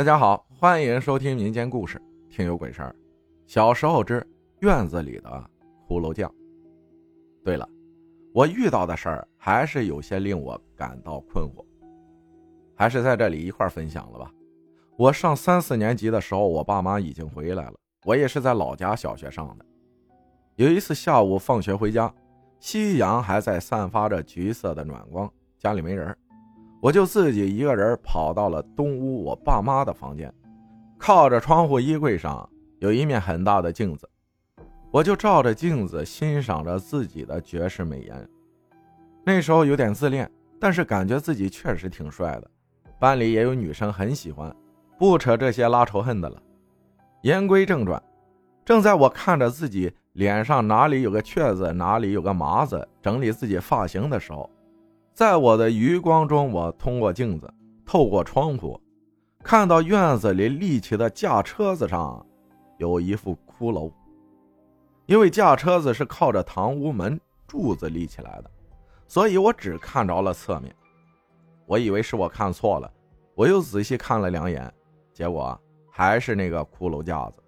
大家好，欢迎收听民间故事，听有鬼事儿。小时候之院子里的骷髅匠。对了，我遇到的事儿还是有些令我感到困惑，还是在这里一块分享了吧。我上三四年级的时候，我爸妈已经回来了，我也是在老家小学上的。有一次下午放学回家，夕阳还在散发着橘色的暖光，家里没人。我就自己一个人跑到了东屋我爸妈的房间，靠着窗户衣柜上有一面很大的镜子，我就照着镜子欣赏着自己的绝世美颜。那时候有点自恋，但是感觉自己确实挺帅的，班里也有女生很喜欢。不扯这些拉仇恨的了，言归正传，正在我看着自己脸上哪里有个雀子，哪里有个麻子，整理自己发型的时候。在我的余光中，我通过镜子，透过窗户，看到院子里立起的架车子上有一副骷髅。因为架车子是靠着堂屋门柱子立起来的，所以我只看着了侧面。我以为是我看错了，我又仔细看了两眼，结果还是那个骷髅架子，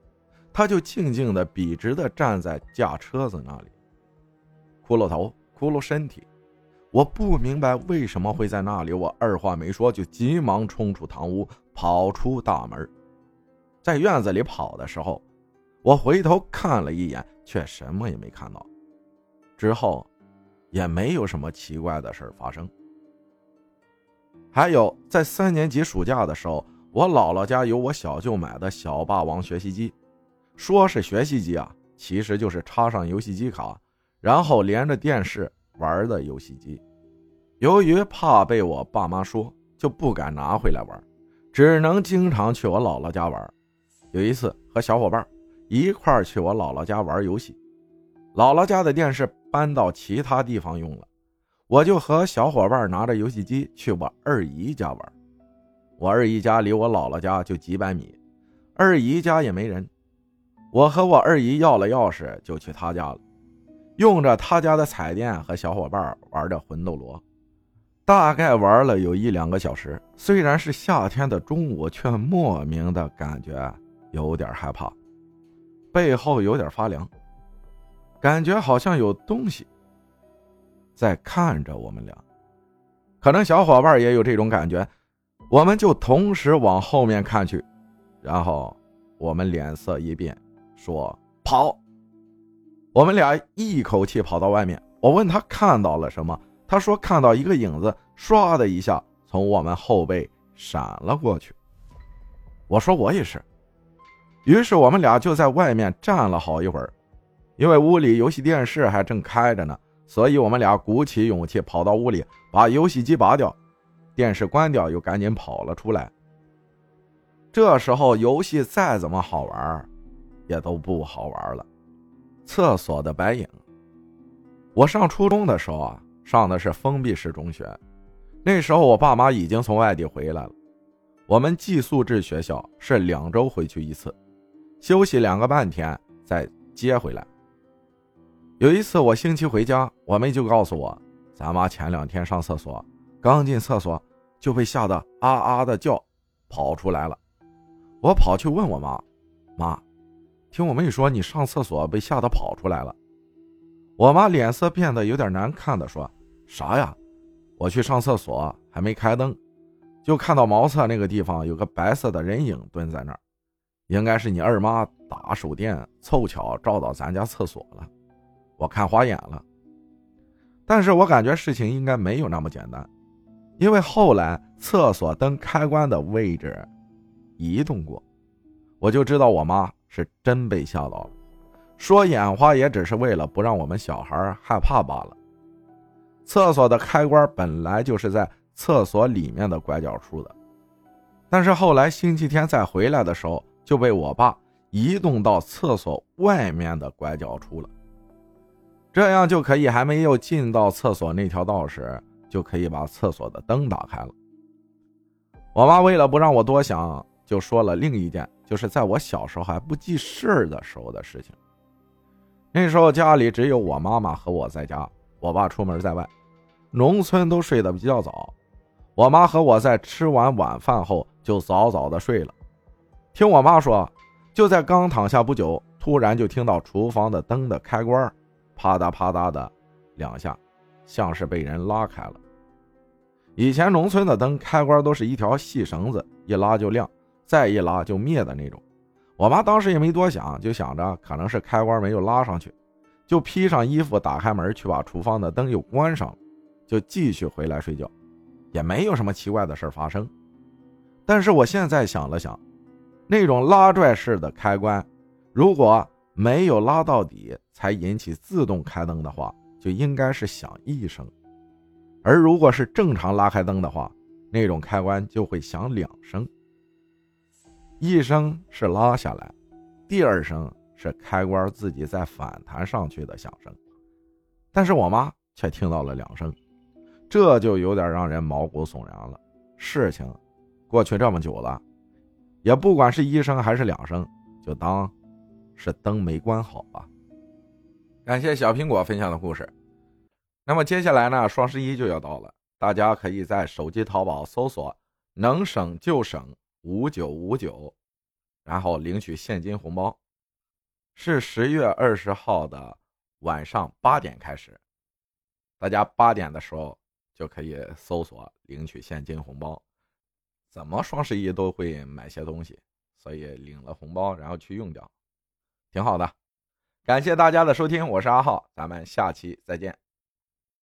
他就静静的笔直的站在架车子那里。骷髅头，骷髅身体。我不明白为什么会在那里，我二话没说就急忙冲出堂屋，跑出大门。在院子里跑的时候，我回头看了一眼，却什么也没看到。之后，也没有什么奇怪的事发生。还有，在三年级暑假的时候，我姥姥家有我小舅买的小霸王学习机，说是学习机啊，其实就是插上游戏机卡，然后连着电视。玩的游戏机，由于怕被我爸妈说，就不敢拿回来玩，只能经常去我姥姥家玩。有一次和小伙伴一块去我姥姥家玩游戏，姥姥家的电视搬到其他地方用了，我就和小伙伴拿着游戏机去我二姨家玩。我二姨家离我姥姥家就几百米，二姨家也没人，我和我二姨要了钥匙就去她家了。用着他家的彩电和小伙伴玩着魂斗罗，大概玩了有一两个小时。虽然是夏天的中午，却莫名的感觉有点害怕，背后有点发凉，感觉好像有东西在看着我们俩。可能小伙伴也有这种感觉，我们就同时往后面看去，然后我们脸色一变，说跑。我们俩一口气跑到外面，我问他看到了什么，他说看到一个影子唰的一下从我们后背闪了过去。我说我也是，于是我们俩就在外面站了好一会儿，因为屋里游戏电视还正开着呢，所以我们俩鼓起勇气跑到屋里，把游戏机拔掉，电视关掉，又赶紧跑了出来。这时候游戏再怎么好玩，也都不好玩了。厕所的白影。我上初中的时候啊，上的是封闭式中学，那时候我爸妈已经从外地回来了。我们寄宿制学校是两周回去一次，休息两个半天再接回来。有一次我星期回家，我妹就告诉我，咱妈前两天上厕所，刚进厕所就被吓得啊啊的叫，跑出来了。我跑去问我妈，妈。听我妹说，你上厕所被吓得跑出来了。我妈脸色变得有点难看的说：“啥呀？我去上厕所还没开灯，就看到茅厕那个地方有个白色的人影蹲在那儿，应该是你二妈打手电凑巧照到咱家厕所了，我看花眼了。但是我感觉事情应该没有那么简单，因为后来厕所灯开关的位置移动过，我就知道我妈。”是真被吓到了，说眼花也只是为了不让我们小孩害怕罢了。厕所的开关本来就是在厕所里面的拐角处的，但是后来星期天再回来的时候，就被我爸移动到厕所外面的拐角处了，这样就可以还没有进到厕所那条道时，就可以把厕所的灯打开了。我妈为了不让我多想。就说了另一件，就是在我小时候还不记事的时候的事情。那时候家里只有我妈妈和我在家，我爸出门在外。农村都睡得比较早，我妈和我在吃完晚饭后就早早的睡了，听我妈说，就在刚躺下不久，突然就听到厨房的灯的开关啪嗒啪嗒的两下，像是被人拉开了。以前农村的灯开关都是一条细绳子，一拉就亮，再一拉就灭的那种。我妈当时也没多想，就想着可能是开关没有拉上去，就披上衣服打开门去把厨房的灯又关上了，就继续回来睡觉，也没有什么奇怪的事发生。但是我现在想了想，那种拉拽式的开关，如果没有拉到底才引起自动开灯的话，就应该是响一声。而如果是正常拉开灯的话，那种开关就会响两声，一声是拉下来，第二声是开关自己再反弹上去的响声。但是我妈却听到了两声，这就有点让人毛骨悚然了。事情过去这么久了，也不管是一声还是两声，就当是灯没关好吧。感谢小苹果分享的故事。那么接下来呢？双十一就要到了，大家可以在手机淘宝搜索“能省就省五九五九”，然后领取现金红包。是十月二十号的晚上八点开始，大家八点的时候就可以搜索领取现金红包。怎么双十一都会买些东西，所以领了红包然后去用掉，挺好的。感谢大家的收听，我是阿浩，咱们下期再见。